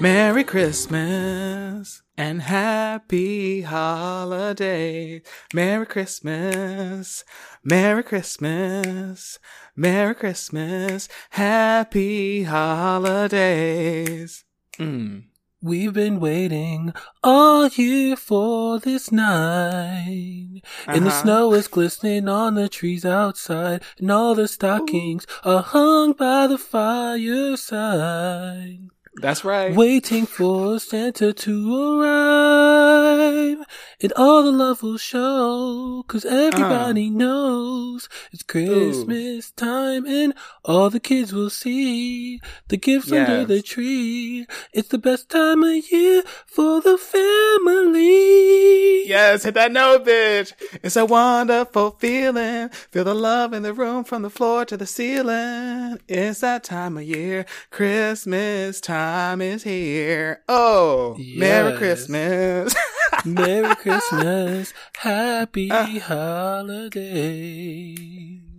Merry Christmas and happy holiday. Merry Christmas, Merry Christmas, Merry Christmas, happy holidays. Mm. We've been waiting all year for this night. And the Uh-huh. snow is glistening on the trees outside. And all the stockings are hung by the fireside. That's right. Waiting for Santa to arrive. And all the love will show. Cause everybody uh-huh. knows it's Christmas time. And all the kids will see the gifts under the tree. It's the best time of year for the family. Yes, hit that note, bitch. It's a wonderful feeling. Feel the love in the room from the floor to the ceiling. It's that time of year. Christmas time is here. Oh, Merry Christmas. Merry Christmas. Happy Uh. holiday.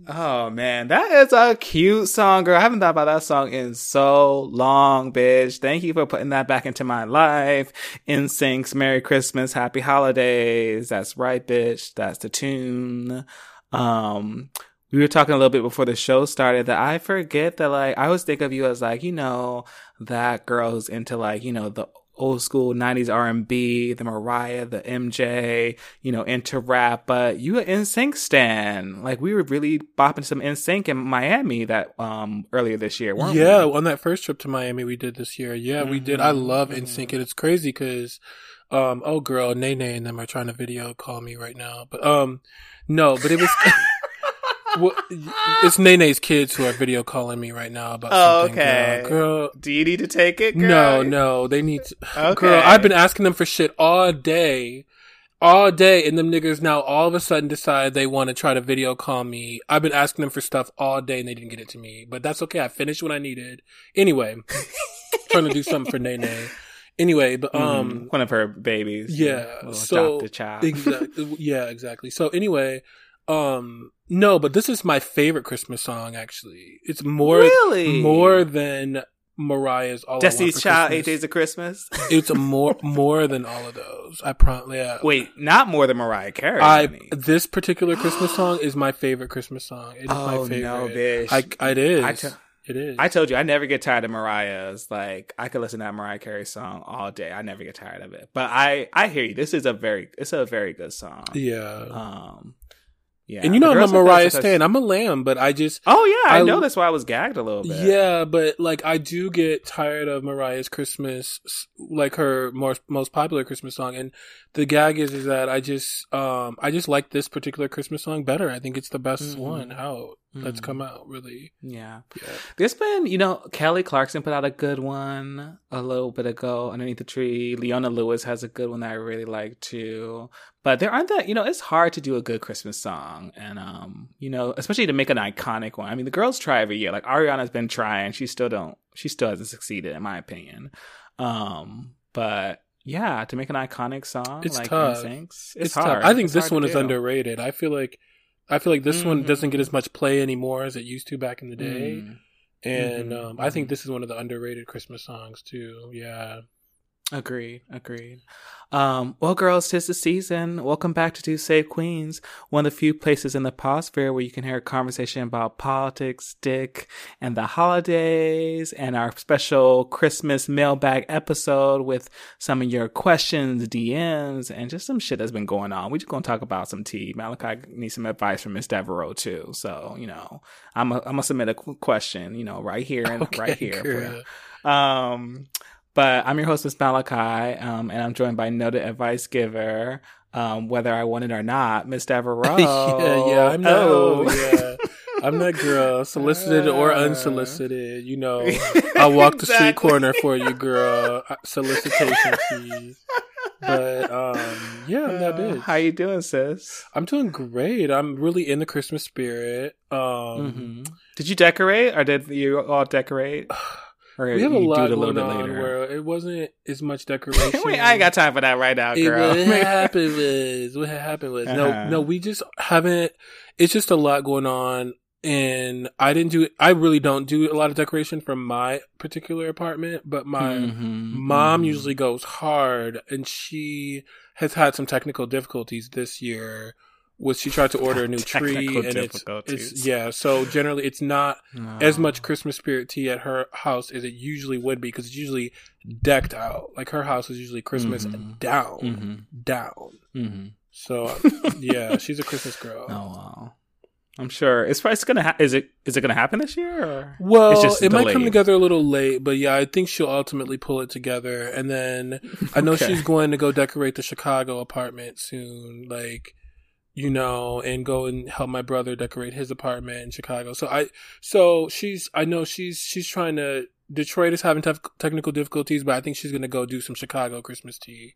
oh man, that is a cute song, girl. I haven't thought about that song in so long, bitch. Thank you for putting that back into my life. NSYNC's Merry Christmas, Happy Holidays. That's right, bitch. That's the tune. Um, we were talking a little bit before the show started that I forget that like I always think of you as like you know that girl who's into like you know the old school 90s R&B, the Mariah, the MJ, you know, into rap, but you an NSYNC stan. Like we were really bopping some NSYNC in Miami that um earlier this year, weren't yeah, we? on that first trip to Miami we did this year. Yeah, we did. I Mhm, love mhm. NSYNC and it's crazy because um oh girl, Nene and them are trying to video call me right now. But um no, but it was well, it's Nene's kids who are video calling me right now about Oh, something. okay. Girl, girl Do you need to take it, girl? no, no, they need to. Okay. Girl, I've been asking them for shit all day. All day, and them niggas now all of a sudden decide they want to try to video call me. I've been asking them for stuff all day and they didn't get it to me. But that's okay. I finished what I needed. Anyway, trying to do something for Nene. Anyway, but um, um one of her babies. yeah. So child. exactly. Yeah, exactly. So anyway, um, no, but this is my favorite Christmas song. Actually, it's more really more than Mariah's "All I Want Destiny's for Child, Christmas. Eight Days of Christmas. It's more more than all of those. I promise. Yeah. Wait, not more than Mariah Carey. I honey. this particular Christmas song is my favorite Christmas song. It is my Oh, favorite. no, bitch. I, it is. I t- it is. I told you I never get tired of Mariah's. Like I could listen to that Mariah Carey song all day. I never get tired of it. But I I hear you. This is a very it's a very good song. yeah. Um yeah. and you know I'm a Mariah stan. I'm a lamb, but I just Oh yeah, I, I- know that's why I was gagged a little bit. yeah, but like I do get tired of Mariah's Christmas, like her more most popular Christmas song. And the gag is is that I just um I just like this particular Christmas song better. I think it's the best Mhm. one out that's Mhm. come out. Really. Yeah. Yeah. There's been, you know, Kelly Clarkson put out a good one a little bit ago, Underneath the Tree. Leona Lewis has a good one that I really like too. But there aren't that, you know, it's hard to do a good Christmas song. And, um, you know, especially to make an iconic one. I mean, the girls try every year. Like Ariana's been trying. She still don't, she still hasn't succeeded, in my opinion. Um, but yeah, to make an iconic song It's like tough. NSYNC's, it's, It's, hard. tough. I think It's this one is do. underrated. I feel like I feel like this one Mhm. doesn't get as much play anymore as it used to back in the day. Mm. And Mhm, um, I think mhm. this is one of the underrated Christmas songs too. Yeah. Agreed, agreed. Um, well, girls, tis the season. Welcome back to Two Save Queens, one of the few places in the Podsphere where you can hear a conversation about politics, dick, and the holidays, and our special Christmas mailbag episode with some of your questions, DMs, and just some shit that's been going on. We're just gonna talk about some tea. Malachi needs some advice from Miss Devereaux too. So, you know, I'm a, I'm gonna submit a question, you know, right here and right here. for- um, but I'm your host, Miss Malachi, um, and I'm joined by noted advice giver, um, whether I want it or not, Miss Devereaux. yeah, yeah. I'm that. Oh. yeah. I'm that girl, solicited or Uh. unsolicited. You know, I'll walk the street corner for you, girl. Uh, Solicitation fees. But um, yeah, I'm that Uh, bitch. How you doing, sis? I'm doing great. I'm really in the Christmas spirit. Um, Mhm. Did you decorate, or did you all decorate? Or we have a lot do it a going little bit on later? where it wasn't as much decoration. Wait, I ain't got time for that right now, It- girl. what happened was what happened was Uh-huh. no, no. We just haven't. It's just a lot going on and I didn't do I really don't do a lot of decoration from my particular apartment, but my Mhm, mom mhm. usually goes hard and she has had some technical difficulties this year was she tried to order a new tree and it's, it's yeah so generally it's not as much christmas spirit tea at her house as it usually would be because it's usually decked out like her house is usually christmas Mhm. down Mhm, down mhm. so yeah she's a christmas girl Oh wow. I'm sure it's probably gonna. Ha- is it? Is it gonna happen this year? Or? Well, It's just it might come together a little late, but yeah, I think she'll ultimately pull it together. And then I know Okay. she's going to go decorate the Chicago apartment soon, like you know, and go and help my brother decorate his apartment in Chicago. So I, so she's, I know she's she's trying to. Detroit is having tough technical difficulties, but I think she's going to go do some Chicago Christmas tea.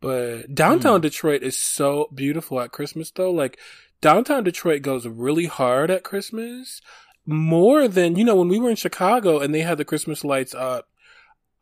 But downtown hmm. Detroit is so beautiful at Christmas, though. Like downtown Detroit goes really hard at Christmas, more than you know when we were in Chicago and they had the Christmas lights up.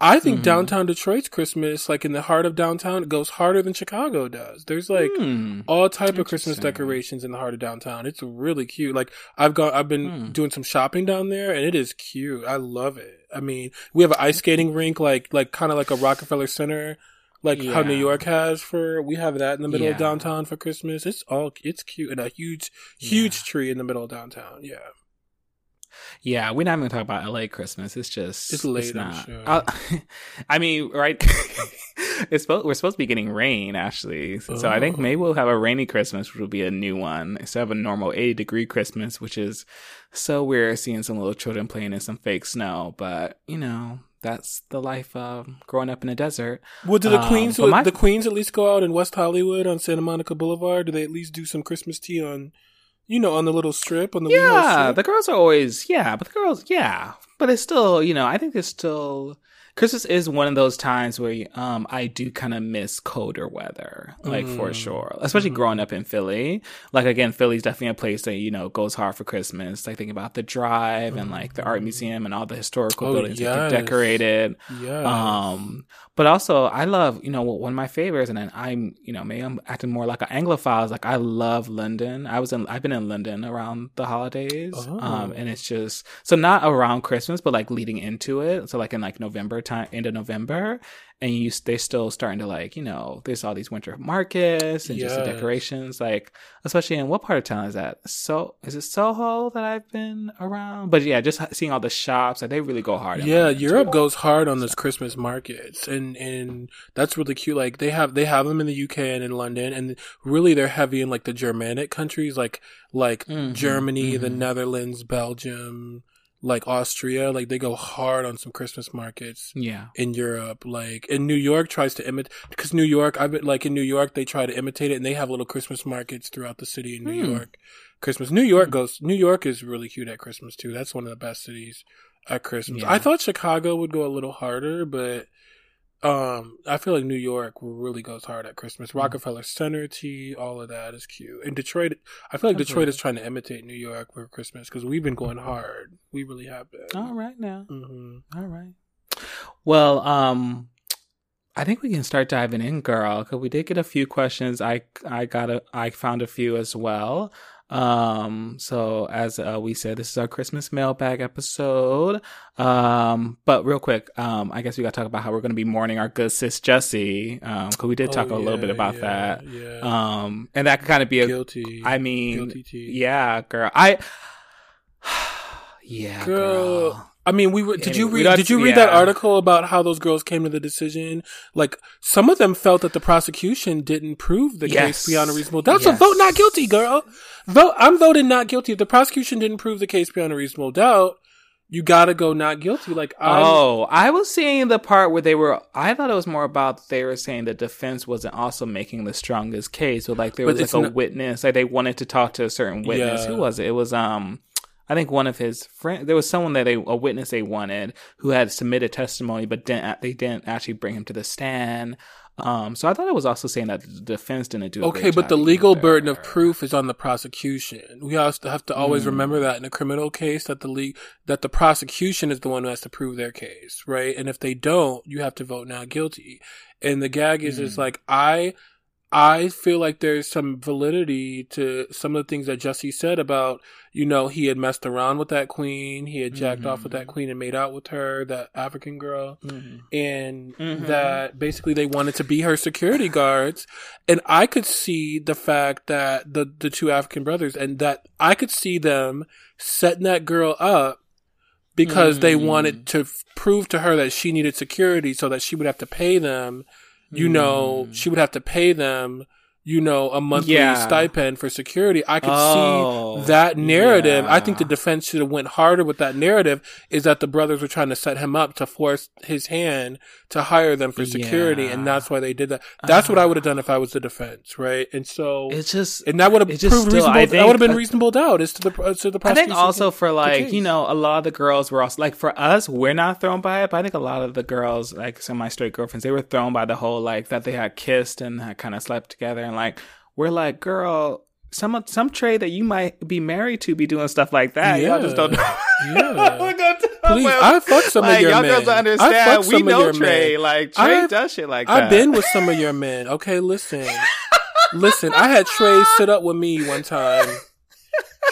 I think Mhm. downtown Detroit's Christmas, like in the heart of downtown, goes harder than Chicago does. There's like Hmm. all type of Christmas decorations in the heart of downtown. It's really cute. Like I've gone, I've been Hmm. doing some shopping down there, and it is cute. I love it. I mean, we have an ice skating rink, like like kind of like a Rockefeller Center, like how New York has for. We have that in the middle of downtown for Christmas. It's all it's cute and a huge huge tree in the middle of downtown. Yeah. Yeah, we're not even gonna talk about LA Christmas. It's just It's late, I'm not. sure. I'll- I mean, right? it's supposed, we're supposed to be getting rain actually, so I think Oh. maybe we'll have a rainy Christmas, which will be a new one instead of a normal eighty degree Christmas, which is so weird seeing some little children playing in some fake snow. But you know, that's the life of growing up in a desert. Well, do the Um, Queens my- the Queens at least go out in West Hollywood on Santa Monica Boulevard? Do they at least do some Christmas tea on, you know, on the little strip on the Yeah, strip? the girls are always yeah, but the girls yeah, but it's still you know I think it's still Christmas is one of those times where um I do kind of miss colder weather like for Mm. sure, especially Mhm. growing up in Philly. Like again, Philly's definitely a place that you know goes hard for Christmas. Like thinking about the Drive and like the art Mhm. museum and all the historical Oh, buildings that yes. get decorated. yeah. Um, but also I love, you know, one of my favorites, and then I'm, you know, maybe I'm acting more like an Anglophile. is, Like I love London. I was in, I've been in London around the holidays. Oh. Um, and it's just so not around Christmas, but like leading into it. So like in like November time, end of November, and you they're still starting to like, you know, there's all these winter markets and just the decorations. Like especially in what part of town is that? So is it Soho that I've been around? But yeah, just seeing all the shops, like they really go hard. Yeah, Europe too. goes hard on those Christmas markets, and and that's really cute. Like they have they have them in the UK and in London, and really they're heavy in like the Germanic countries, like like Mhm, Germany, the mhm. Netherlands, Belgium, like Austria. Like they go hard on some Christmas markets Yeah. in Europe. Like in New York tries to imitate because New York, I've been like in New York, they try to imitate it, and they have little Christmas markets throughout the city in New Hmm. York. Christmas, New York goes. New York is really cute at Christmas too. That's one of the best cities at Christmas. Yeah. I thought Chicago would go a little harder, but um, I feel like New York really goes hard at Christmas. Hmm. Rockefeller Center tea, all of that is cute. And Detroit, I feel like That's Detroit is trying to imitate New York for Christmas because we've been going hard. We really have been. All right now. hmm All right. Well, um, I think we can start diving in, girl, because we did get a few questions. I I got a I found a few as well. Um, so as uh, we said, this is our Christmas mailbag episode. Um, but real quick, um, I guess we got to talk about how we're going to be mourning our good sis Jessie. Um, because we did talk a little bit about that. Oh, Yeah. Um, and that could kind of be a. Guilty. I mean, Guilty yeah, girl. I. Yeah, Girl. girl. I mean, we were. Did you read? Did you read that article about how those girls came to the decision? Like some of them felt that the prosecution didn't prove the Yes. case beyond a reasonable. That's a Yes. vote not guilty, girl. Vote. I'm voting not guilty. If the prosecution didn't prove the case beyond a reasonable doubt, you gotta go not guilty. Like I'm, Oh, I was seeing the part where they were. I thought it was more about they were saying the defense wasn't also making the strongest case, but like there was like a not- witness, like they wanted to talk to a certain witness. Yeah. Who was it? It was um, I think one of his friends. There was someone that they a witness they wanted who had submitted testimony, but didn't they didn't actually bring him to the stand. Um, so I thought it was also saying that the defense didn't do. Okay, but the legal either. burden of proof is on the prosecution. We also have to always Mm. remember that in a criminal case that the le- that the prosecution is the one who has to prove their case, right? And if they don't, you have to vote not guilty. And the gag is is Mm. like I I feel like there's some validity to some of the things that Jesse said about, you know, he had messed around with that queen, he had jacked mm-hmm. off with that mm-hmm. queen and made out with her, that African girl, mm-hmm. and mm-hmm. that basically they wanted to be her security guards. And I could see the fact that the the two African brothers and that I could see them setting that girl up because they wanted mm. to f- prove to her that she needed security so that she would have to pay them you know, mm. she would have to pay them you know, a monthly yeah. stipend for security. I could oh, see that narrative. Yeah. I think the defense should have went harder with that narrative is that the brothers were trying to set him up to force his hand to hire them for security. Yeah. And that's why they did that. That's uh, what I would have done if I was the defense. Right. And so it's just, and that would have proved still, reasonable. Think, that would have been reasonable doubt as to the, uh, to the I think also for like, you know, a lot of the girls were also like for us, we're not thrown by it, but I think a lot of the girls, like some of my straight girlfriends, they were thrown by the whole like that they had kissed and had kind of slept together and like, we're like, girl, some some trade that you might be married to be doing stuff like that. Yeah. Y'all just don't know. Yeah. Please, I fuck some like, of your y'all men. girls understand. We know trade. Men. Like trade I've, does shit like that. I've been with some of your men. Okay, listen, listen. I had trade sit up with me one time.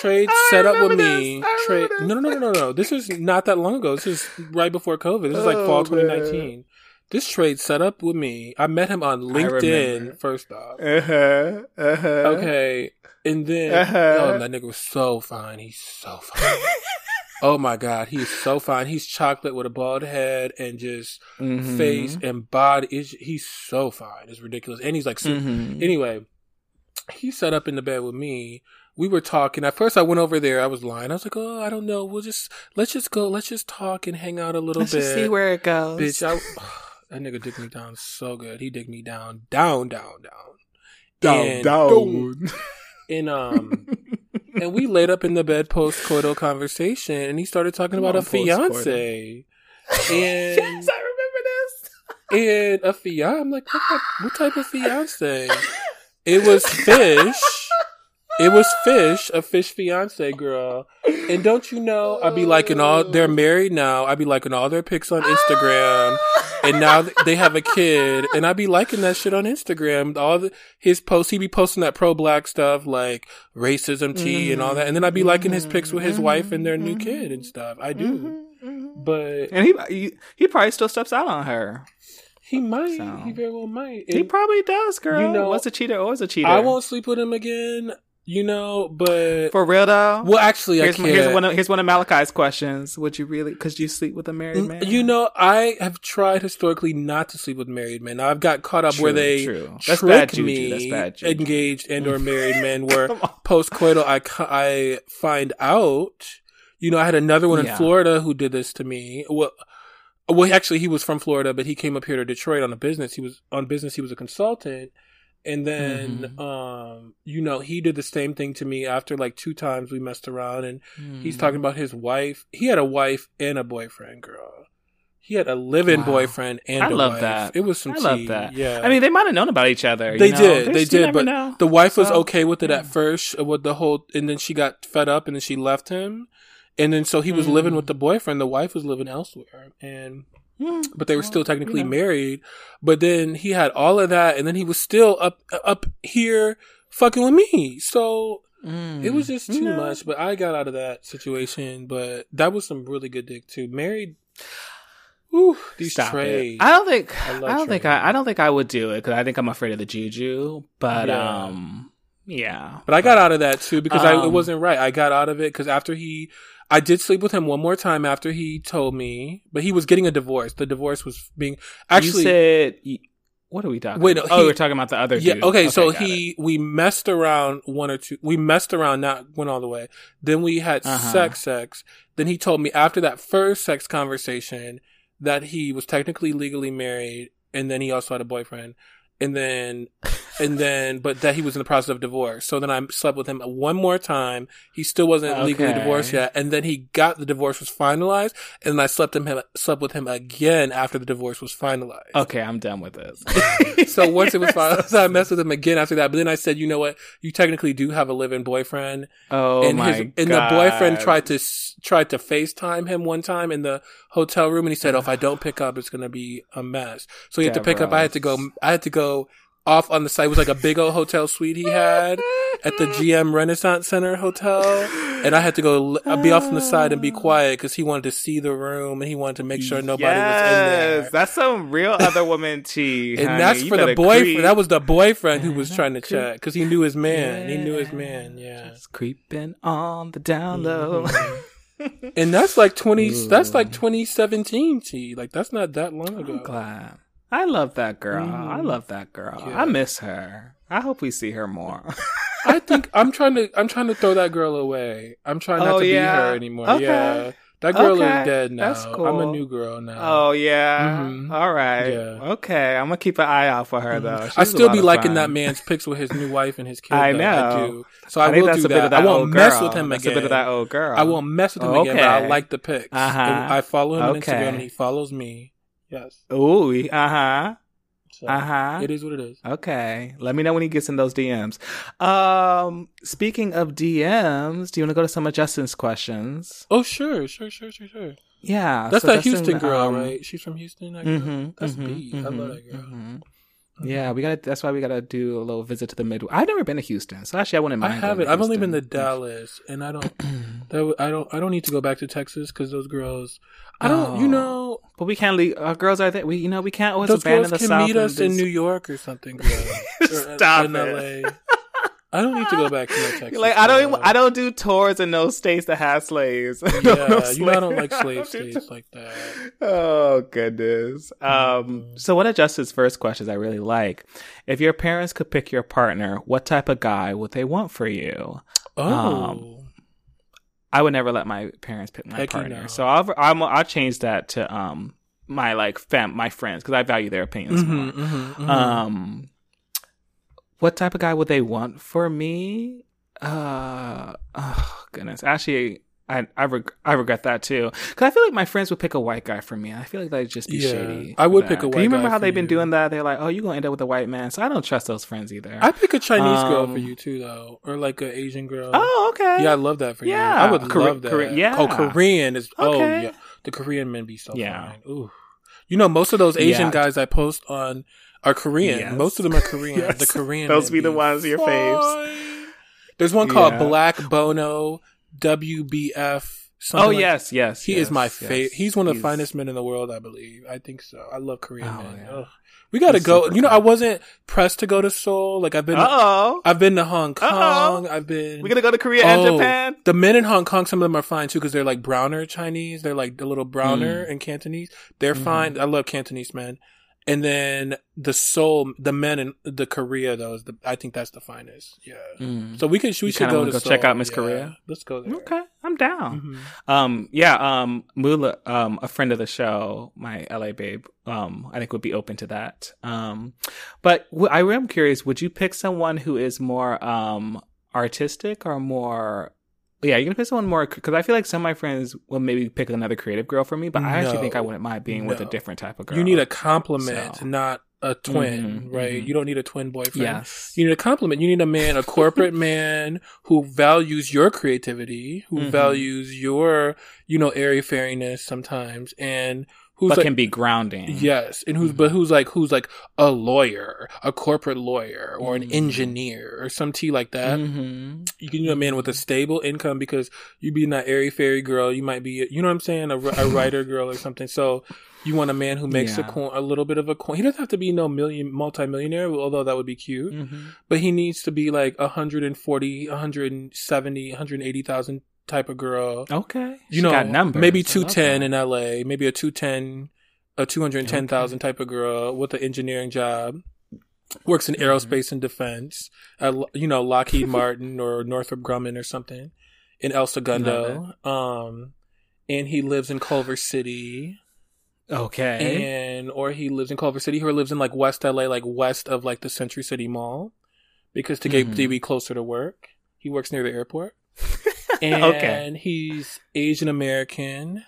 trade set up with me. trade, no, no, no, no, no. This is not that long ago. This is right before COVID. This is like fall 2019. This trade set up with me. I met him on LinkedIn first off. Uh-huh. Uh-huh. Okay. And then uh-huh. oh, that nigga was so fine. He's so fine. oh my god, he's so fine. He's chocolate with a bald head and just mm-hmm. face and body. He's so fine. It's ridiculous. And he's like, mm-hmm. anyway, he set up in the bed with me we were talking. At first, I went over there. I was lying. I was like, "Oh, I don't know. We'll just let's just go. Let's just talk and hang out a little let's bit. see where it goes, bitch." I, That nigga dig me down so good. He dig me down, down, down, down, down, and, down. And um, and we laid up in the bed post coital conversation, and he started talking Come about a fiance. And yes, I remember this. and a fiance. I'm like, what type, what type of fiance? It was fish. It was Fish, a Fish fiance girl. And don't you know, I'd be liking all, they're married now. I'd be liking all their pics on Instagram. and now they have a kid. And I'd be liking that shit on Instagram. All the, his posts, he'd be posting that pro black stuff like racism tea mm-hmm. and all that. And then I'd be liking his pics with his mm-hmm. wife and their new mm-hmm. kid and stuff. I do. Mm-hmm. But. And he, he, he probably still steps out on her. He might. So. He very well might. He probably does, girl. You know, what's a cheater? Always a cheater. I won't sleep with him again. You know, but for real though. Well, actually, here's, here's one. Of, here's one of Malachi's questions. Would you really? Because you sleep with a married man? You know, I have tried historically not to sleep with married men. I've got caught up true, where they true. That's tricked me, That's bad engaged and or married men. Where post coital, I I find out. You know, I had another one yeah. in Florida who did this to me. Well. Well, actually, he was from Florida, but he came up here to Detroit on a business. He was on business. He was a consultant, and then, mm-hmm. um, you know, he did the same thing to me after like two times we messed around and mm. he's talking about his wife. He had a wife and a boyfriend, girl. He had a living wow. boyfriend and I love wife. that. It was some I tea. love that. Yeah. I mean, they might have known about each other. They know? did. There's, they did. But know. the wife was so, okay with it yeah. at first, with the whole, and then she got fed up and then she left him. And then so he was mm. living with the boyfriend. The wife was living elsewhere. And. But they were still technically married. But then he had all of that, and then he was still up up here fucking with me. So mm. it was just too no. much. But I got out of that situation. But that was some really good dick too. Married. Ooh, these Stop trades. It. I don't think. I, I don't think. I, I don't think I would do it because I think I'm afraid of the juju. But yeah. um, yeah. But I got out of that too because um, I, it um, wasn't right. I got out of it because after he I did sleep with him one more time after he told me, but he was getting a divorce. The divorce was being actually. You said. What are we talking? Wait, no, oh, we're talking about the other. Yeah. Dude. Okay, okay, so he it. we messed around one or two. We messed around, not went all the way. Then we had uh-huh. sex, sex. Then he told me after that first sex conversation that he was technically legally married, and then he also had a boyfriend and then and then but that he was in the process of divorce. So then I slept with him one more time. He still wasn't okay. legally divorced yet, and then he got the divorce was finalized, and I slept him slept with him again after the divorce was finalized. Okay, I'm done with this. so once it was finalized, so I messed with him again after that. But then I said, you know what? You technically do have a living boyfriend. Oh and my his, And the boyfriend tried to tried to FaceTime him one time in the hotel room, and he said, "Oh, if I don't pick up, it's gonna be a mess." So he had to pick up. I had to go. I had to go off on the side. It was like a big old hotel suite he had at the GM Renaissance Center Hotel. And I had to go l- be off on the side and be oh. quiet because he wanted to see the room and he wanted to make sure nobody was in there. That's some real other woman tea. And honey. that's You for the boyfriend. creep. That was the boyfriend who was trying to creep. check because he knew his man. He knew his man. Yeah. Just creeping on the down low. Mm-hmm. And that's like 20, that's like mm. 2017 T. Like that's not that long ago. I'm glad. I love that girl. Mhm. I love that girl. Yeah. I miss her. I hope we see her more. I think I'm trying to I'm trying to throw that girl away. I'm trying not Oh, to yeah? be her anymore. Okay. Yeah. That girl Okay. is dead now. That's I'm a new girl now. oh yeah. Mhm. All right. Yeah. Okay. I'm gonna keep an eye out for her though. Mhm. She's I still be liking fun. that man's pics with his new wife and his kid. I know. I do. So I, I, will do that. that I won't mess with him That's again. a bit of that old girl. I won't mess with him again, but I like the pics. Uh-huh. I follow him on Instagram and he follows me. Yes. Ooh. Uh huh. So Uh huh. It is what it is. Okay. Let me know when he gets in those DMs. Um, speaking of DMs, do you want to go to some of Justin's questions? Oh sure, sure, sure, sure, sure. Yeah. That's so that Houston girl, um, right? She's from Houston. That? Mm-hmm, That's mm-hmm, B. I love that girl. Yeah, we got. to That's why we got to do a little visit to the Midwest. I've never been to Houston, so actually, I wouldn't I mind. going haven't. I've only been to Dallas, and I don't. that, I don't. I don't need to go back to Texas because those girls. I don't. You Oh. know, But we can't leave. Our girls are there. We, you know, we can't always those abandon girls the can South. meet us in New York or something. Girl. Or uh, Stop in it. I don't need to go back to no Texas. Like I don't. Even, I don't do tours in those states that have slaves. Yeah, No, no you know I don't like slave don't do states like that. Oh goodness. Um Mhm. so one of Justin's first questions I really like. If your parents could pick your partner, what type of guy would they want for you? Oh, Um, I would never let my parents pick my Heck partner. no. So I'll I'm, I'll change that to um my like fam my friends because I value their opinions more. Mhm, mhm, mhm. Um, what type of guy would they want for me? Uh, oh goodness. Actually, I I, reg- I regret that too because I feel like my friends would pick a white guy for me. I feel like that'd just be Yeah, shady. I would pick a white You remember how they've been you. doing that? They're like, oh, you're gonna end up with a white man. So I don't trust those friends either. I pick a Chinese girl for Um, you too, though, or like an Asian girl. oh, okay. Yeah, I love that for you. Yeah. I would Kore- love that. Yeah. Oh, Korean is. Oh, Okay. yeah. The Korean men be so Yeah. fine. Ooh. You know, most of those Asian Yeah. guys I post on are Korean. Yes. Most of them are Korean. Yes. The Korean. Those be the ones, your faves. There's one called Yeah. Black Bono WBF. Oh something like- yes, yes. He yes, is my yes. favorite. He's one of the He's- finest men in the world, I believe. I think so. I love Korean Oh, men. yeah. We got to He's go. You know, I wasn't pressed to go to Seoul. Like I've been, oh. I've been to Hong Uh-oh. Kong. I've been. We're gonna go to Korea and Oh, Japan. The men in Hong Kong, some of them are fine too because they're like browner Chinese. They're like a little browner Mm. in Cantonese. They're Mhm. fine. I love Cantonese men. And then the Seoul, the men in the Korea though is the. I think that's the finest. Yeah. Mm. So we could. We You should go to go check out Miss Yeah. Korea? Let's go there. Okay, I'm down. Mhm. Um, yeah, um, Mula, um, a friend of the show, my LA babe, um, I think would be open to that. Um, but w- I am curious, would you pick someone who is more, um, artistic or more, yeah, you're gonna pick someone more, cause I feel like some of my friends will maybe pick another creative girl for me, but I actually think I wouldn't mind being with a different type of girl. You need a compliment, So. not a twin, Mhm, right? mhm. You don't need a twin boyfriend. yes. You need a compliment. You need a man, a corporate man who values your creativity, who Mhm. values your, you know, airy fairiness sometimes, and who's but like, can be grounding. yes, and who's, Mhm. but who's like, who's like a lawyer, a corporate lawyer, or an Mhm. engineer, or some tea like that. hmm You can need a man with a stable income because you being that airy fairy girl, you might be, you know what I'm saying, a, a writer girl or something. So you want a man who makes a coin, a little bit of a coin. He doesn't have to be no million multimillionaire, although that would be cute. hmm But he needs to be like 140, 170, 180,000 type of girl. Okay. You She know, got numbers. maybe 210 in LA, maybe a 210, a 210,000 type of girl with an engineering job. Works in Mm-hmm. aerospace and defense at, you know, Lockheed Martin or Northrop Grumman or something in El Segundo. Um, and he lives in Culver City Okay. and, or he lives in Culver City or he lives in like West LA, like west of like the Century City Mall because to get Mhm. to be closer to work. He works near the airport. and Okay. he's Asian American,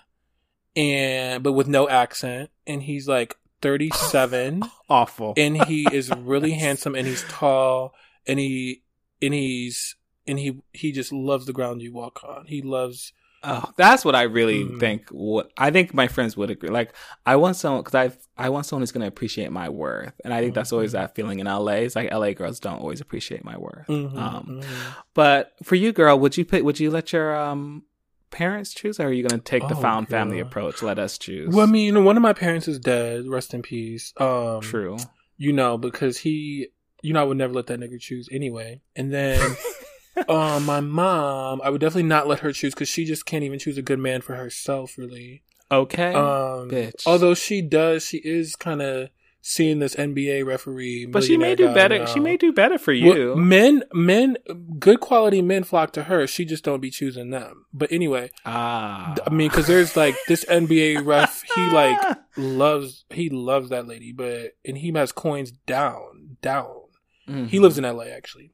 and but with no accent, and he's like thirty seven, Awful. and he is really handsome, and he's tall, and he and he's and he he just loves the ground you walk on. He loves Oh, that's what I really Mm. think. What I think my friends would agree. Like, I want someone because I I want someone who's going to appreciate my worth, and I think that's always Mm-hmm. that feeling in LA. It's like LA girls don't always appreciate my worth. Mhm, Um, mhm. but for you, girl, would you pick? Would you let your um parents choose, or are you going to take the Oh, found family approach? Let us choose. Well, I mean, one of my parents is dead. Rest in peace. Um, true. You know, because he, you know, I would never let that nigga choose anyway. And then, um, my mom, I would definitely not let her choose because she just can't even choose a good man for herself, really. Okay, Um, bitch. although she does, she is kind of seeing this NBA referee, but she may do better. now. She may do better for Well, you. men, men, good quality men flock to her. She just don't be choosing them. But anyway, ah, I mean, because there's like this NBA ref, he like loves, he loves that lady, but and he has coins down, down. Mhm. He lives in LA actually.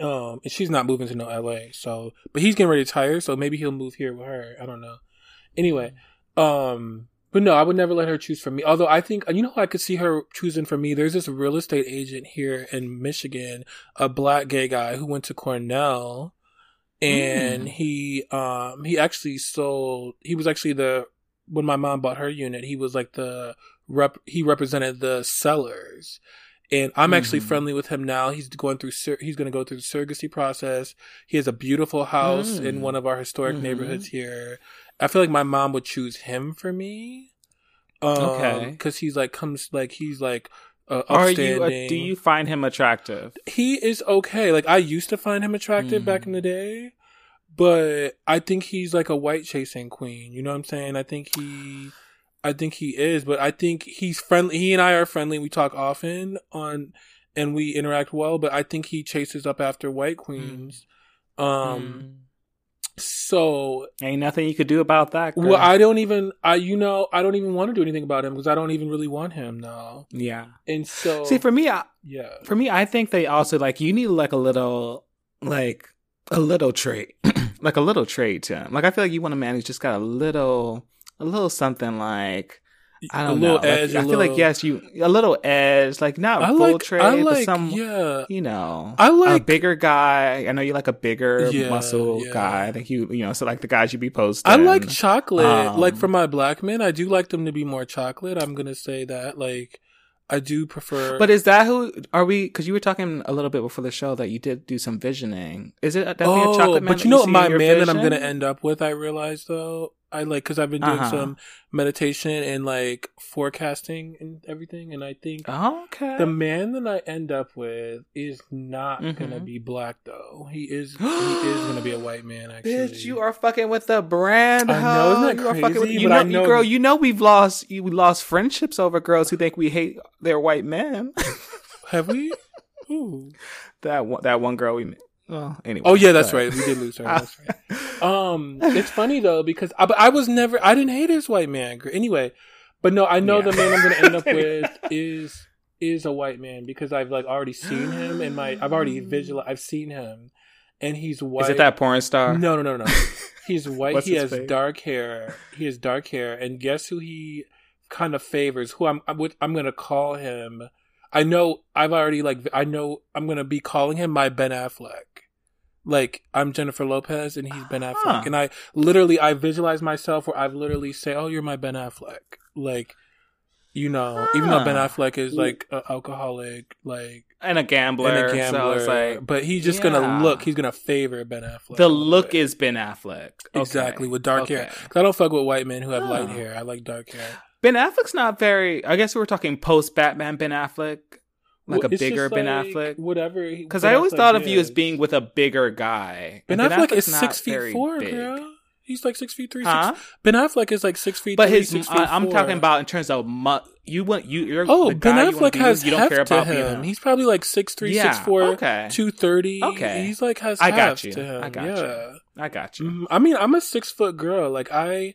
Um, and she's not moving to no LA, so but he's getting ready to retire, so maybe he'll move here with her. I don't know. Anyway, um, but no, I would never let her choose for me. Although I think you know I could see her choosing for me. There's this real estate agent here in Michigan, a black gay guy who went to Cornell, and Mm. he um he actually sold. He was actually the when my mom bought her unit. He was like the rep. He represented the sellers and I'm actually Mhm. friendly with him now. He's going through sur- he's going to go through the surrogacy process. He has a beautiful house Mm. in one of our historic Mhm. neighborhoods here. I feel like my mom would choose him for me. Um, Okay. because he's like comes like he's like uh, Are you? Uh, do you find him attractive? He is okay. Like I used to find him attractive Mm. back in the day, but I think he's like a white chasing queen. You know what I'm saying? I think he, I think he is, but I think he's friendly. He and I are friendly. We talk often on, and we interact well. But I think he chases up after white queens. Um. Mm. So Ain't nothing you could do about that. Girl. well, I don't even. I you know I don't even want to do anything about him because I don't even really want him now. yeah. And so See, for me, I, yeah. for me, I think they also like you need like a little, like a little trait, like a little trait to him. Like I feel like you want a man who's just got a little, a little something like I don't a little know. Like, edge. I a feel little, like yes, you a little edge, like not I full like. trait, I but like. some, yeah. you know, I a like bigger guy. I know you like a bigger Yeah, muscle yeah. guy. I think you, you know, so like the guys you be posting. I like chocolate. Um, like for my black men, I do like them to be more chocolate. I'm gonna say that. Like, I do prefer. But is that who are we? Because you were talking a little bit before the show that you did do some visioning. Is it definitely oh, a chocolate man? but you know in my man that I'm gonna end up with. I realize though, I like because I've been doing Uh-huh. some meditation and like forecasting and everything, and I think Oh, okay. the man that I end up with is not Mhm. gonna be black though. He is. he is gonna be a white man. Actually, Bitch, you are fucking with the brand. I know, isn't that you are fucking with crazy? you know, know- girl. You know we've lost you we lost friendships over girls who think we hate their white men. Have we? Ooh. that one, that one girl we. met. Well, anyway. Oh yeah, that's right. We did lose her. That's right. Um, it's funny though because I, but I was never. I didn't hate his white man. Anyway, but no, I know Yeah. the man I'm going to end up with is is a white man because I've like already seen him in my. I've already visual. I've seen him, and he's white. Is it that porn star? No, no, no, no. He's white. He has dark hair. He has dark hair, and guess who he kind of favors? Who I'm I'm, I'm going to call him. I know I've already like I know I'm going to be calling him my Ben Affleck. Like I'm Jennifer Lopez and he's Ben Affleck, Huh. and I literally I visualize myself where I've literally say, "Oh, you're my Ben Affleck." Like, you know, even though Ben ah. Affleck is like an alcoholic, like And a gambler. and a gambler, So like but he's just Yeah. gonna look. He's gonna favor Ben Affleck. the look bit. is Ben Affleck. Okay. Exactly, with dark hair. Okay. 'Cause I don't fuck with white men who have light Oh. hair. I like dark hair. Ben Affleck's not very. I guess we were talking post Batman Ben Affleck, like Well, a bigger Ben like Affleck. Whatever. Because I always Affleck thought of you as being with a bigger guy. Ben, And Affleck is Affleck's not six feet four, big. girl. He's like six feet three. Huh? Six, ben Affleck is like six feet. But three, his, six feet I, I'm talking about in terms of mu- you want you. You're Oh, the Ben guy you Affleck be has you don't care about him. He's probably like six three, Yeah, six four, okay. two thirty. Okay. he's like has. I got you. To him. I got you. I got you. Mhm. I mean, I'm a six foot girl. Like I,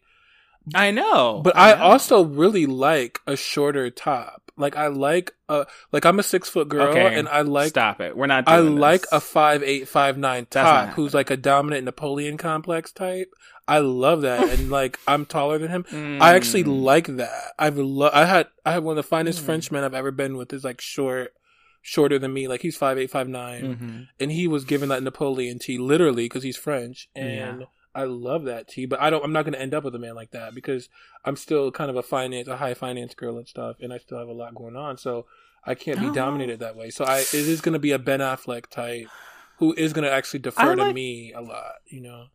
I know, but I, know. also really like a shorter top. Like I like a like I'm a six foot girl, Okay, and I like stop it. We're not. I Doing like a five eight five nine top who's like a dominant Napoleon complex type. I love that, and like I'm taller than him. I actually Mm. like that. I've lo- I had I had one of the finest Mm. Frenchmen I've ever been with. Is like short, shorter than me. Like he's five eight five nine, Mhm. and he was given that Napoleon tea literally because he's French, and Yeah. I love that tea, but I don't. I'm not going to end up with a man like that because I'm still kind of a finance, a high finance girl and stuff, and I still have a lot going on. So I can't be Oh. dominated that way. So I it is going to be a Ben Affleck type who is going to actually defer I to like- me a lot. You know.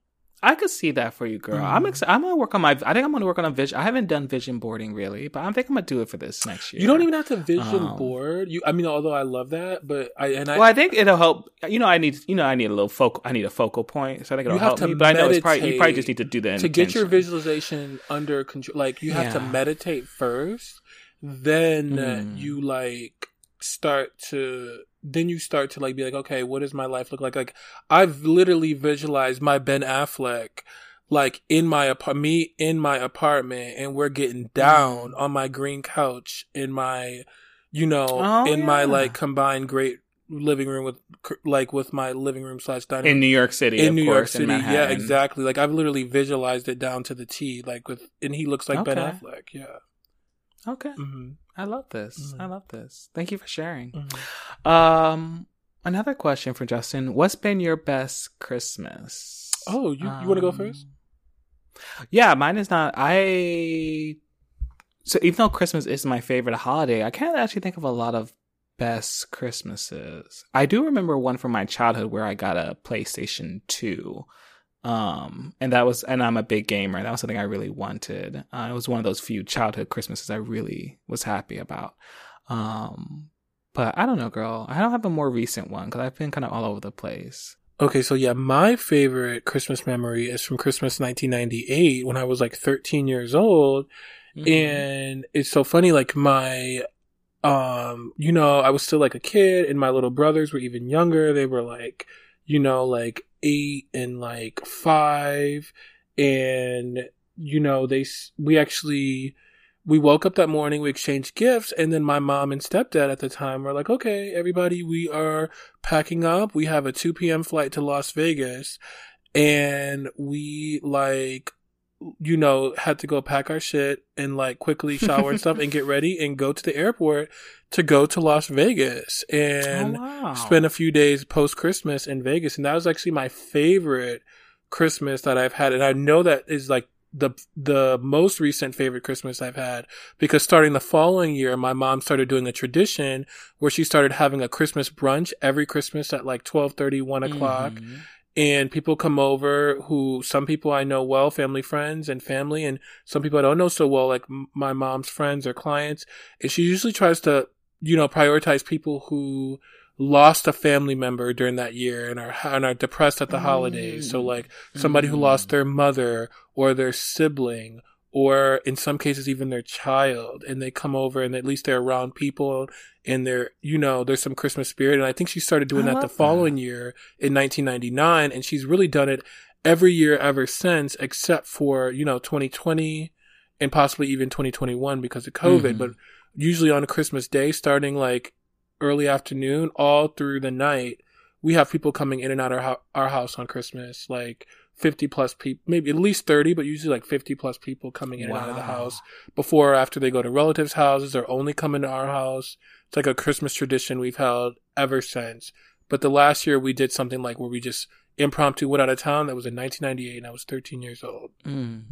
I could see that for you, girl. I'm Mhm. excited. I'm gonna work on my. I think I'm gonna work on a vision. I haven't done vision boarding really, but I think I'm gonna do it for this next year. You don't even have to vision Um, board. You, I mean, although I love that, but I and I, Well, I think it'll help. You know, I need. You know, I need a little focal. I need a focal point. So I think it'll help me. But I know it's probably you probably just need to do that to get your visualization under control like you have to meditate first then Mm. you like start to then you start to like be like okay what does my life look like like i've literally visualized my ben affleck like in my apart me in my apartment and we're getting down on my green couch in my you know Oh, in my like combined great living room with like with my living room slash dining room in New York City. in New York course, in City. Yeah, exactly. Like I've literally visualized it down to the T. Like with, and he looks like Ben Affleck. Yeah. Okay, hmm I love this. Mhm. I love this. Thank you for sharing. Mm-hmm. Um, another question for Justin: What's been your best Christmas? Oh, you you want to go Um, first? Yeah, mine is not. I so even though Christmas is my favorite holiday, I can't actually think of a lot of best Christmases. I do remember one from my childhood where I got a PlayStation Two, um, and that was, and I'm a big gamer. That was something I really wanted. Uh, it was one of those few childhood Christmases I really was happy about. Um, but I don't know, girl. I don't have a more recent one because I've been kind of all over the place. Okay, so yeah, my favorite Christmas memory is from Christmas 1998 when I was like 13 years old. Mm-hmm. And it's so funny, like my, um, you know, I was still like a kid and my little brothers were even younger. They were like, you know, like eight and like five. And, you know, they, we actually, we woke up that morning, we exchanged gifts, and then my mom and stepdad at the time were like, okay, everybody, we are packing up. We have a 2 p.m. flight to Las Vegas. And we like, you know, had to go pack our shit and like quickly shower and stuff and get ready and go to the airport to go to Las Vegas and oh, wow. spend a few days post Christmas in Vegas. And that was actually my favorite Christmas that I've had. And I know that is like the the most recent favorite Christmas I've had because starting the following year, my mom started doing a tradition where she started having a Christmas brunch every Christmas at like 12 30, 1 o'clock Mhm. And people come over who some people I know well, family friends and family, and some people I don't know so well, like my mom's friends or clients. And she usually tries to, you know, prioritize people who lost a family member during that year and are and are depressed at the holidays. So like somebody who Mm. lost their mother or their sibling or in some cases even their child and they come over and at least they're around people and they're you know there's some christmas spirit. And i think she started doing I that the love that. following year in 1999 and she's really done it every year ever since except for you know 2020 and possibly even 2021 because of covid. Mhm. but usually on a christmas day starting like early afternoon all through the night we have people coming in and out of our, hou- our house on christmas like 50 plus people maybe at least 30 but usually like 50 plus people coming in and out of the house before or after they go to relatives houses or only come into our house it's like a christmas tradition we've held ever since but the last year we did something like where we just impromptu went out of town that was in 1998 and i was 13 years old Mm.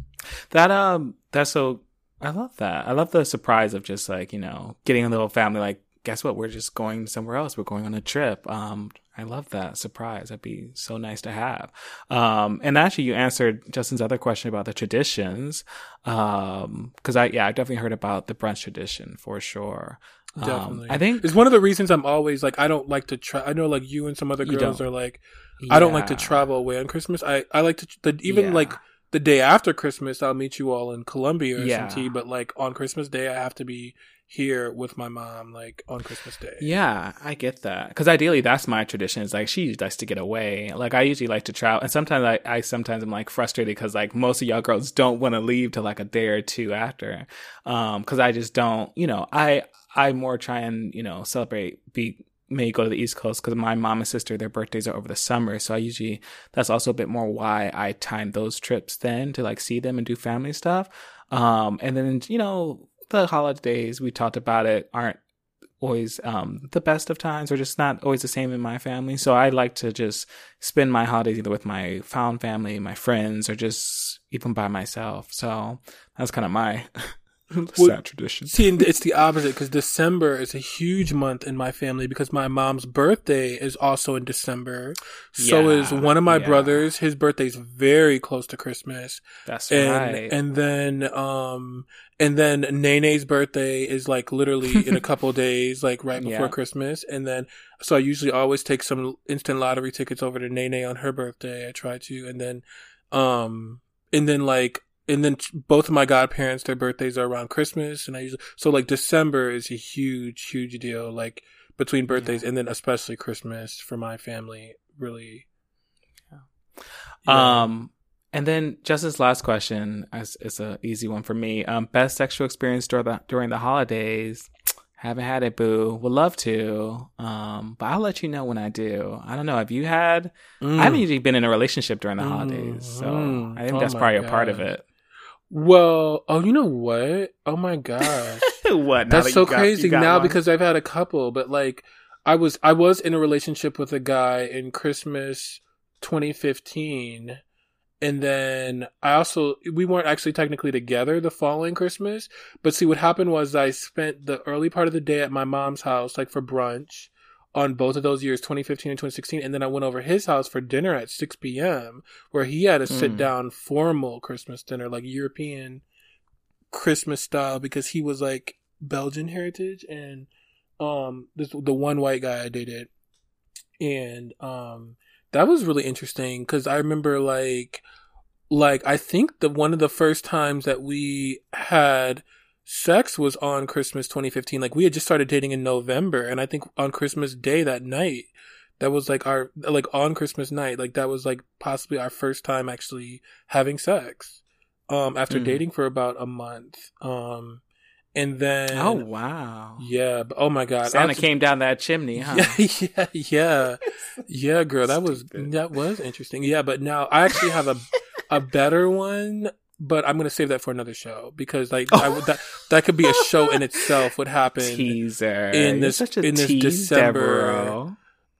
That um, that's so. I love that. I love the surprise of just like you know getting a little family. Like, guess what? We're just going somewhere else. We're going on a trip. Um, I love that surprise. That'd be so nice to have. Um, and actually, you answered Justin's other question about the traditions. Um, because I yeah, I definitely heard about the brunch tradition for sure. Um, definitely I think it's one of the reasons i'm always like i don't like to try i know like you and some other girls are like I don't like to travel away on Christmas. I, I like to the, even Yeah. like the day after Christmas, I'll meet you all in Colombia or Yeah. some tea. But like on Christmas Day, I have to be here with my mom, like on Christmas Day. Yeah, I get that. Because ideally, that's my tradition. Is like she likes to get away. Like I usually like to travel, and sometimes I, I sometimes I'm like frustrated because like most of y'all girls don't want to leave till like a day or two after. Um, because I just don't. You know, I I more try and you know celebrate be may go to the East Coast because my mom and sister their birthdays are over the summer, so I usually that's also a bit more why I time those trips then to like see them and do family stuff. Um, and then you know the holidays we talked about it aren't always um, the best of times or just not always the same in my family. So I like to just spend my holidays either with my found family, my friends, or just even by myself. So that's kind of my sad tradition. See, it's the opposite because December is a huge month in my family because my mom's birthday is also in December. So Yeah, is one of my yeah. brothers. His birthday's very close to Christmas. That's and right. and then um and then Nene's birthday is like literally in a couple days, like right before Yeah. Christmas. And then so I usually always take some instant lottery tickets over to Nene on her birthday. I try to, and then um and then like and then both of my godparents their birthdays are around Christmas, and I usually so like December is a huge huge deal like between birthdays and then especially Christmas for my family really. Yeah. Um, and then just this last question is, is a easy one for me. Um, best sexual experience during the during the holidays. Haven't had it, boo. Would love to. Um, but I'll let you know when I do. I don't know. Have you had? Mm. I haven't usually been in a relationship during the holidays, so Mm. I think Oh that's probably a part of it. Well, oh, you know what? Oh my gosh. what? now That's that so got- crazy now one? because I've had a couple, but like I was I was in a relationship with a guy in Christmas 2015 and then I also we weren't actually technically together the following Christmas, but see what happened was I spent the early part of the day at my mom's house like for brunch on both of those years 2015 and 2016 and then I went over his house for dinner at 6 p.m. where he had a sit Mm. down formal Christmas dinner like European Christmas style because he was like Belgian heritage and um this the one white guy I dated and um that was really interesting cuz I remember like like I think the one of the first times that we had sex was on Christmas 2015 like we had just started dating in November and I think on Christmas day that night that was like our like on Christmas night like that was like possibly our first time actually having sex um after Mm. dating for about a month um and then oh wow, yeah but, oh my god Santa came down that chimney, huh? yeah, yeah, yeah, yeah, girl. That was Stupid. that was interesting. Yeah, but now I actually have a a better one, but I'm gonna save that for another show because like I that that could be a show in itself. What happened? Teaser in this- such a in this tease, December-.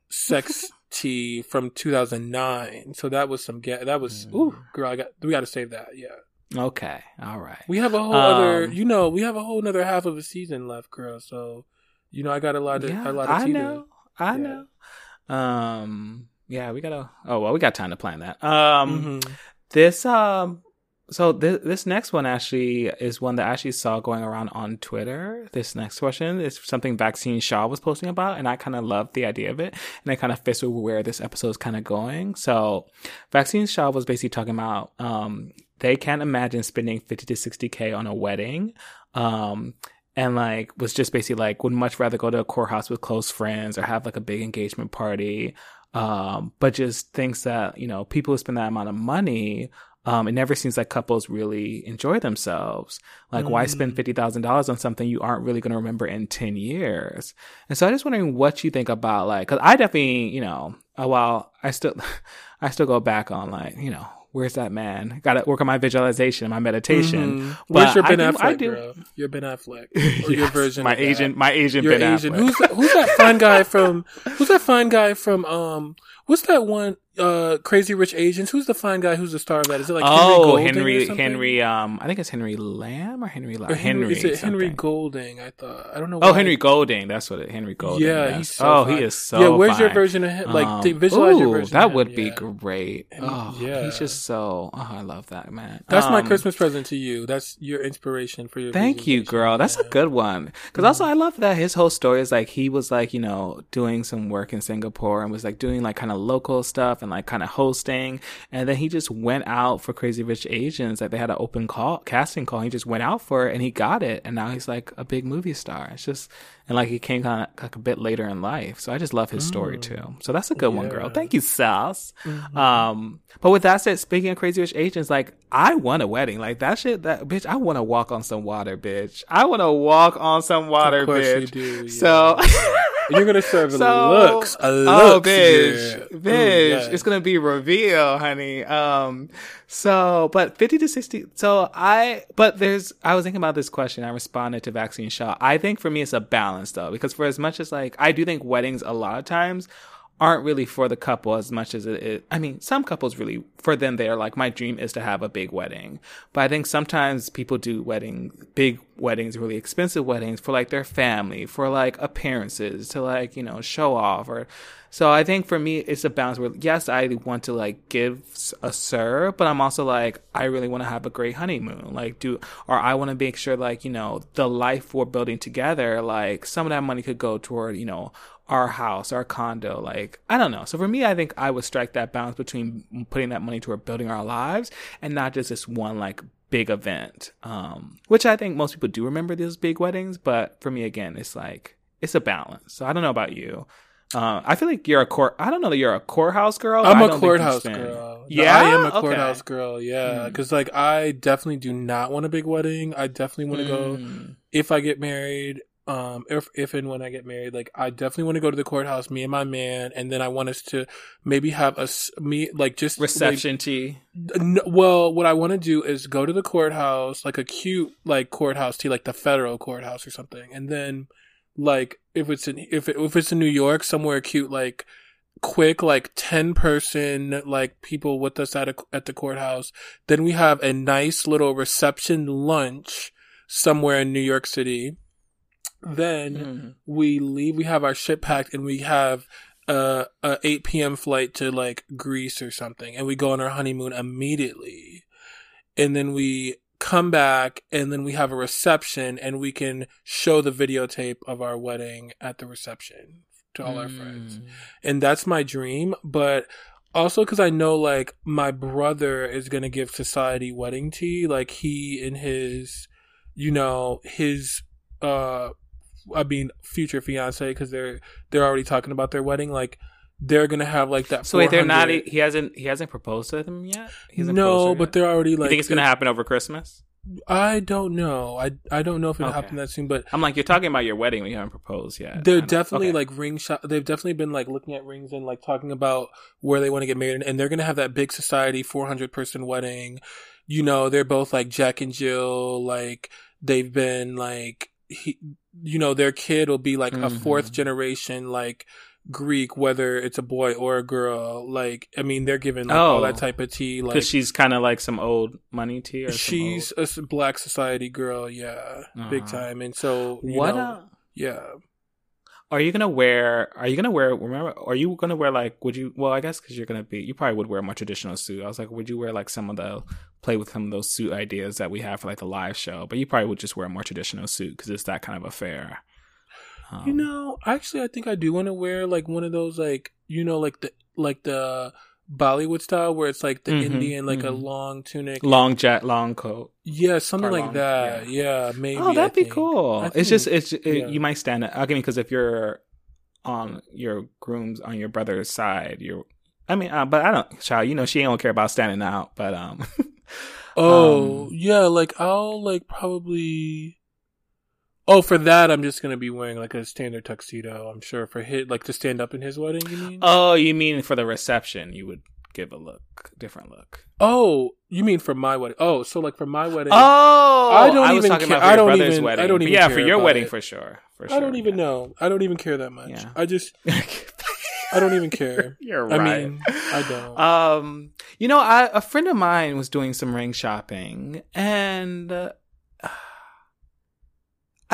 Sex Tea from 2009. So that was some. That was Mm. ooh, girl. I got we got to save that. Yeah, Okay, all right. we have a whole Um, other. You know, we have a whole another half of a season left, girl. So you know, I got a lot of yeah, a lot of I tea to- I Yeah. know. Um, yeah, we gotta. Oh well, we got time to plan that. Um, Mhm. this um, so this this next one actually is one that I actually saw going around on Twitter. This next question is something Vaccine Shaw was posting about, and I kind of love the idea of it, and it kind of fits with where this episode is kind of going. So, Vaccine Shaw was basically talking about um, they can't imagine spending fifty to sixty k on a wedding. Um, and like was just basically like would much rather go to a courthouse with close friends or have like a big engagement party um but just thinks that you know people who spend that amount of money um it never seems like couples really enjoy themselves like why spend Mm. $50000 on something you aren't really going to remember in 10 years and so i'm just wondering what you think about like because i definitely you know uh, while i still i still go back on like you know where's that man gotta work on my visualization and my meditation Mhm. Where's your I Ben do- Affleck? I do- Girl? Your Ben Affleck. Or your Yes, version. my that. my Asian Your Ben Asian. Affleck. Who's that, who's that fun guy from? Who's that fine guy from? Um, what's that one? Uh, Crazy Rich Asians. Who's the fine guy? Who's the star of that? Is it like oh, Henry? Golding Henry? Henry. Um, I think it's Henry Lamb or Henry. La- Or Henry, is it Henry. Golding? I thought. I don't know. Oh. Henry Golding. That's what it. Henry Golding. Yeah, yes. he's so oh, fine. he is so. yeah, where's your version of him? Like, Um, visualize your ooh, version. That of would be yeah. great. Oh, yeah. he's just so. Oh, I love that man. That's my Um, Christmas present to you. That's your inspiration for your. Thank you, girl. That's a good one. Because also, I love that his whole story is like he was like you know doing some work in Singapore and was like doing like kind of local stuff and like kind of hosting, and then he just went out for Crazy Rich Asians. Like they had an open call casting call. He just went out for it and he got it, and now he's like a big movie star. It's just and like he came kind of like a bit later in life. So I just love his story too. So that's a good one, girl. Thank you, Sauce. Mhm. Um, but with that said, speaking of Crazy Rich Asians, like I want a wedding, like that shit. That bitch, I want to walk on some water, bitch. I want to walk on some water, Of course you bitch. do. yeah. So, you're gonna serve so looks. A oh, looks, bitch, yeah. Ooh, bitch, yes. It's gonna be reveal, honey. Um, so, but 50 to 60. So I, but there's, I was thinking about this question. I responded to Vaccine shot. I think for me, it's a balance though, because for as much as like, I do think weddings a lot of times aren't really for the couple as much as it is. I mean, some couples really, for them, they're like, my dream is to have a big wedding. But I think sometimes people do wedding, big weddings, really expensive weddings for like their family, for like appearances, to like, you know, show off or, so I think for me, it's a balance where, yes, I want to like give a sir, but I'm also like, I really want to have a great honeymoon. Like, do, or I want to make sure, like, you know, the life we're building together, like, some of that money could go toward, you know, our house, our condo. Like, I don't know. So for me, I think I would strike that balance between putting that money toward building our lives and not just this one, like, big event. Um, which I think most people do remember those big weddings, but for me, again, it's like, it's a balance. So I don't know about you. Uh, I feel like you're a court. I don't know that you're a courthouse girl. I'm a courthouse girl. Yeah, I am a Okay. courthouse girl. Yeah, because like I definitely do not want a big wedding. I definitely want to go Mm. if I get married. Um, if if and when I get married, like I definitely want to go to the courthouse, me and my man, and then I want us to maybe have a me like just like, reception tea. N- well, what I want to do is go to the courthouse, like a cute like courthouse tea, like the federal courthouse or something, and then like if it's in if it, if it's in New York, somewhere cute, like quick, like ten person, like people with us at a, at the courthouse. Then we have a nice little reception lunch somewhere in New York City. Then Mm. we leave. We have our shit packed, and we have uh, a 8 p.m. flight to like Greece or something, and we go on our honeymoon immediately, and then we come back, and then we have a reception, and we can show the videotape of our wedding at the reception to all our friends, Mm. and that's my dream. But also because I know like my brother is gonna give society wedding tea, like he and his, you know, his uh I mean, future fiance because they're they're already talking about their wedding. Like they're gonna have like that. So wait, they're not. He hasn't. He hasn't proposed to them yet. No, proposed to her but yet? they're already like. You think it's gonna happen over Christmas? I don't know. I I don't know if it'll Okay. happen that soon, but I'm like, you're talking about your wedding when you haven't proposed yet. they're definitely Okay. like ring shop. They've definitely been like looking at rings and like talking about where they want to get married, and they're gonna have that big society 400 person wedding. You know, they're both like Jack and Jill. Like they've been like he, you know, their kid will be like a Mhm. fourth generation like Greek, whether it's a boy or a girl. Like I mean, they're giving like, all Oh. that type of tea. Like because she's kind of like some old money tea. Or she's old- a s- black society girl, yeah, big Uh-huh. time. And so you what? know, uh, yeah. are you gonna wear? Are you gonna wear? Remember? Are you gonna wear like? Would you? Well, I guess because you're gonna be. You probably would wear a more traditional suit. I was like, would you wear like some of the play with some of those suit ideas that we have for like the live show? But you probably would just wear a more traditional suit because it's that kind of affair. Um, You know, actually, I think I do want to wear like one of those, like you know, like the like the Bollywood style where it's like the Mhm, Indian, like a mhm. long tunic, long jet, long coat. yeah, something like long- that. Yeah, maybe. Oh, that'd be think. cool. I It's just it's it, yeah. you might stand. I mean, because if you're on your groom's on your brother's side, you're. I mean, uh, but I don't, child. You know, she don't care about standing out. But um, Oh, Um, yeah, like I'll like probably. Oh, for that, I'm just gonna be wearing like a standard tuxedo. I'm sure for his like to stand up in his wedding. You mean? oh, you mean for the reception, you would give a look, different look. Oh, you mean for my wedding? Oh, so like for my wedding, Oh, I don't was even care- I don't brother's even- I wedding. don't But even yeah, for your wedding it. for sure. For I don't even know. I don't even care that much. Yeah. I just, I don't even care. You're I right. mean, I don't. Um, you know, I, a friend of mine was doing some ring shopping, and uh, I,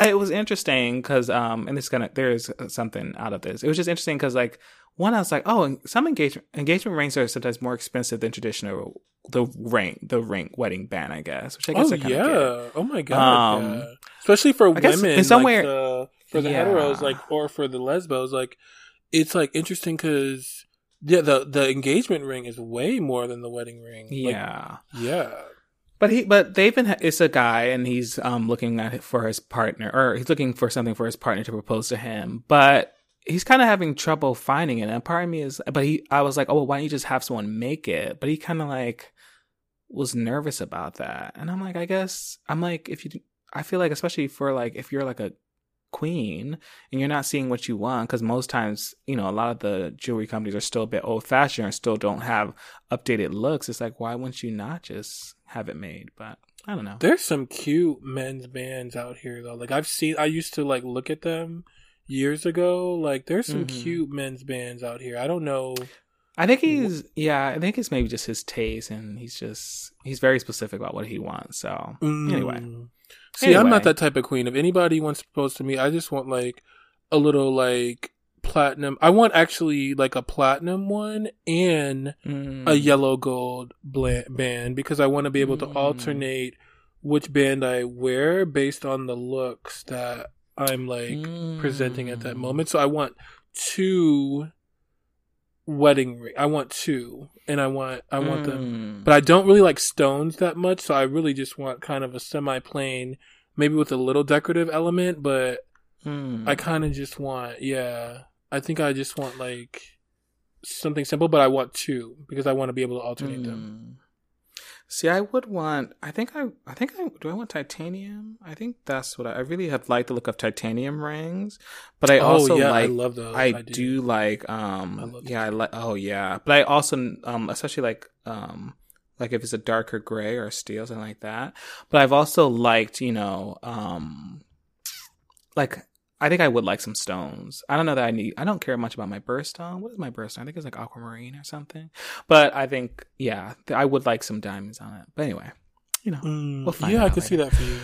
it was interesting because, um, and it's gonna there's something out of this. It was just interesting because, like, one I was like, oh, some engagement engagement rings are sometimes more expensive than traditional the ring the ring wedding band, I guess. Which I guess oh I yeah. get. Oh my god. Um, yeah. Especially for I women, in some like way- the, for the Yeah. heteros, like or for the lesbos, like it's like interesting because yeah, the the engagement ring is way more than the wedding ring. Like, Yeah. But he, but they've been. It's a guy, and he's um looking at for his partner, or he's looking for something for his partner to propose to him. But he's kind of having trouble finding it. And part of me is, but he, I was like, oh, well, why don't you just have someone make it? But he kind of like was nervous about that, and I'm like, I guess I'm like, if you, I feel like especially for like if you're like a queen and you're not seeing what you want because most times you know a lot of the jewelry companies are still a bit old fashioned and still don't have updated looks it's like why wouldn't you not just have it made but i don't know There's some cute men's bands out here though. Like I've seen, I used to like look at them years ago. Like there's some Mhm. cute men's bands out here. I don't know. i think he's yeah i think it's maybe just his taste and he's just he's very specific about what he wants so anyway Mm. See, I'm not that type of queen. If anybody wants to propose to me, I just want like a little like platinum. I want actually like a platinum one and Mm. a yellow gold band because I want to be able to Mm. alternate which band I wear based on the looks that I'm like presenting at that Mm. moment. So I want two wedding ring. I want two, and I want I want them, Mm. but I don't really like stones that much. So I really just want kind of a semi plain, maybe with a little decorative element. But Mm. I kind of just want, yeah. I think I just want like something simple, but I want two because I want to be able to alternate them. Mm. See, I would want. I think I. I think I. Do I want titanium? I think that's what I, I really have liked the look of titanium rings, but I also oh yeah, like. I love those. I, do. like. Um. I love yeah, I like. Oh yeah, but I also um especially like um like if it's a darker gray or steel something like that. But I've also liked you know um like I think I would like some stones. I don't know that I need. I don't care much about my birthstone. What is my birthstone? I think it's like aquamarine or something. But I think yeah, th- I would like some diamonds on it. But anyway, you know. Mm, We'll find yeah, I could see that for you.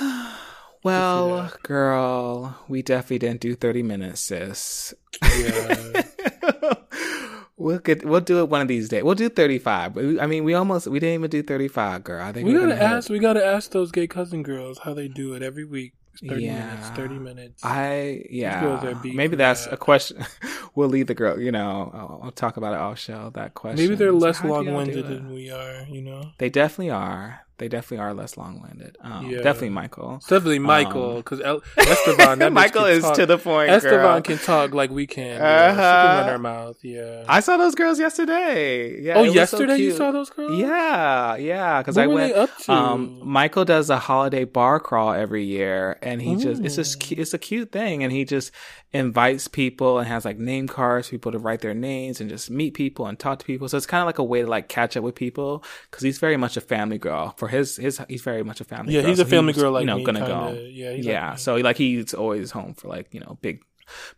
well, girl, we definitely didn't do thirty minutes, sis. Yeah. we'll get. We'll do it one of these days. We'll do thirty-five. I mean, we almost. We didn't even do thirty-five, girl. I think We gotta ask. We gotta ask those gay cousin girls how they do it every week. Thirty Yeah. minutes. Thirty minutes. I yeah. girls are beat Maybe that's that. a question. we'll leave the girl. You know, I'll, I'll talk about it all show. That question. Maybe they're less how do y'all do long-winded than we are. You know. They definitely are. They definitely are less long-winded. Um, Yeah. Definitely Michael. It's definitely Michael because Esteban. That Michael is talk. to the point. Esteban girl. can talk like we can. girl. She Uh-huh. can run her mouth. Yeah. I saw those girls yesterday. Yeah. oh, was so yesterday you saw those girls? Yeah, yeah. Because I went. they up to? Um, Michael does a holiday bar crawl every year, and he just it's just it's a cute thing, and he just invites people and has like name cards for people to write their names and just meet people and talk to people. So it's kind of like a way to like catch up with people because he's very much a family girl. For his his he's very much a family. yeah, girl. he's So a family was, girl like you know me. gonna kinda. go. Yeah, yeah, like so like he's always home for like you know big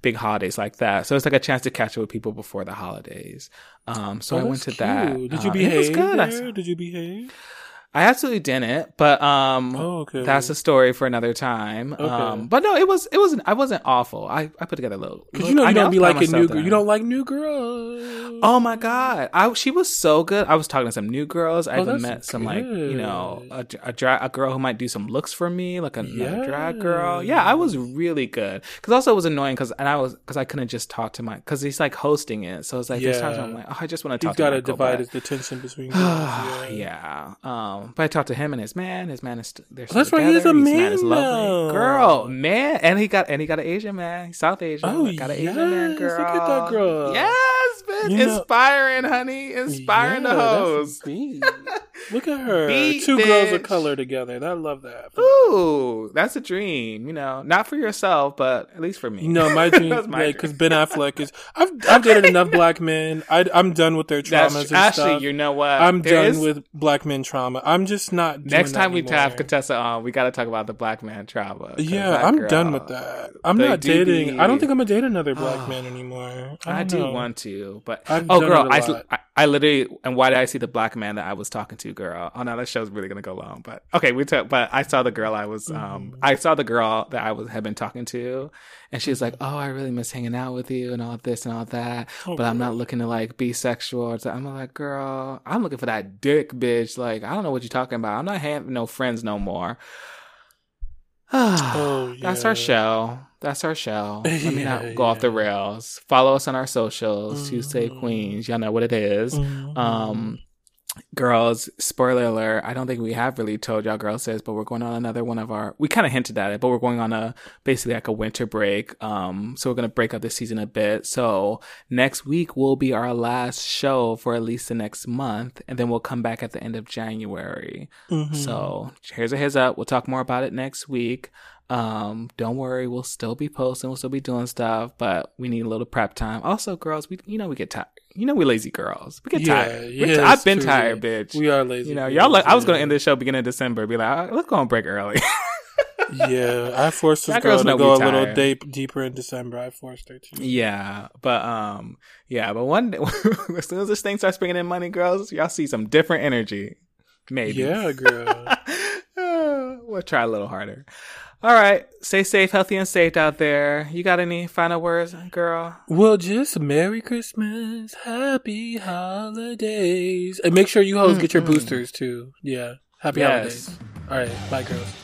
big holidays like that. So it's like a chance to catch up with people before the holidays. Um, so Oh, I went to that. Did you Uh, behave? It was good. I. Did you behave? I absolutely didn't, but um, Oh, okay. that's a story for another time. Okay. Um, but no, it was it wasn't. I wasn't awful. I, I put together a little. Because you know you I don't be like a new girl. You don't like new girls. Oh my god, I she was so good. I was talking to some new girls. I Oh, even met some like you know a, a drag a girl who might do some looks for me, like another drag girl. Yeah. I was really good. Because also it was annoying because and I was because I couldn't just talk to my because he's like hosting it. So it's like there's times Yeah. I'm like, oh, I just want to talk. to got to divide the tension between girls. yeah. yeah. Um, but I talked to him and his man. His man is st- they're still That's right, He's a His man is now. girl, man, and he got and he got an Asian man. He's South Asian. Oh, got an Asian man, girl. look at that girl. Yes, man, You know- inspiring, honey, inspiring Yeah, the hoes. Look at her. Beat, Two girls of color together. I love that. Ooh, that's a dream. You know, not for yourself, but at least for me. No, my dream, That's my like, because Ben Affleck is. I've I've dated enough black men. I, I'm done with their traumas That's and actually, stuff. you know what? I'm There done is- with black men trauma. I'm just not. Doing Next time we have Contessa on, we got to talk about the black man trauma. Yeah, I'm girl- done with that. I'm not dating. be- I don't think I'm gonna date another black man anymore. I, I, do want to, but I've oh, girl, I. I I literally and why did I see the black man that I was talking to, girl? Oh no, that show's really gonna go long, but okay, we took. But I saw the girl I was, Mm-hmm. um, I saw the girl that I was had been talking to, and she was like, "Oh, I really miss hanging out with you and all this and all that, Oh, but I'm not looking to like be sexual." Something." I'm like, "Girl, I'm looking for that dick, bitch. Like, I don't know what you're talking about. I'm not having no friends no more." Oh, That's yeah. our show. That's our show. Let me Yeah, not go off the rails. Follow us on our socials. Tuesday Mhm. Queens. Y'all know what it is. Mhm. Um, girls, spoiler alert. I don't think we have really told y'all girls this, but we're going on another one of our, we kind of hinted at it, but we're going on a, basically like a winter break. Um, so we're going to break up this season a bit. So next week will be our last show for at least the next month. And then we'll come back at the end of January. Mhm. So here's a heads up. We'll talk more about it next week. Um, don't worry, we'll still be posting, we'll still be doing stuff, but we need a little prep time. Also, girls, we you know we get tired. You know we lazy girls. We get Yeah, tired. yeah, it's I've been true, tired, bitch. We are lazy. you know, y'all. Like, I was gonna end this show beginning of December. Be like, "Ah, let's go on break early. yeah, I forced this That girl to go a little deep, deeper in December. I forced her to. yeah, but um, yeah, but one day, as soon as this thing starts bringing in money, girls, y'all see some different energy. Maybe. Yeah, girl. we'll try a little harder. All right. Stay safe, healthy, and safe out there. You got any final words, girl? Well, just Merry Christmas, Happy Holidays, and make sure you hoes get your boosters too. Yeah, Happy Yes. Holidays. All right, bye, girls.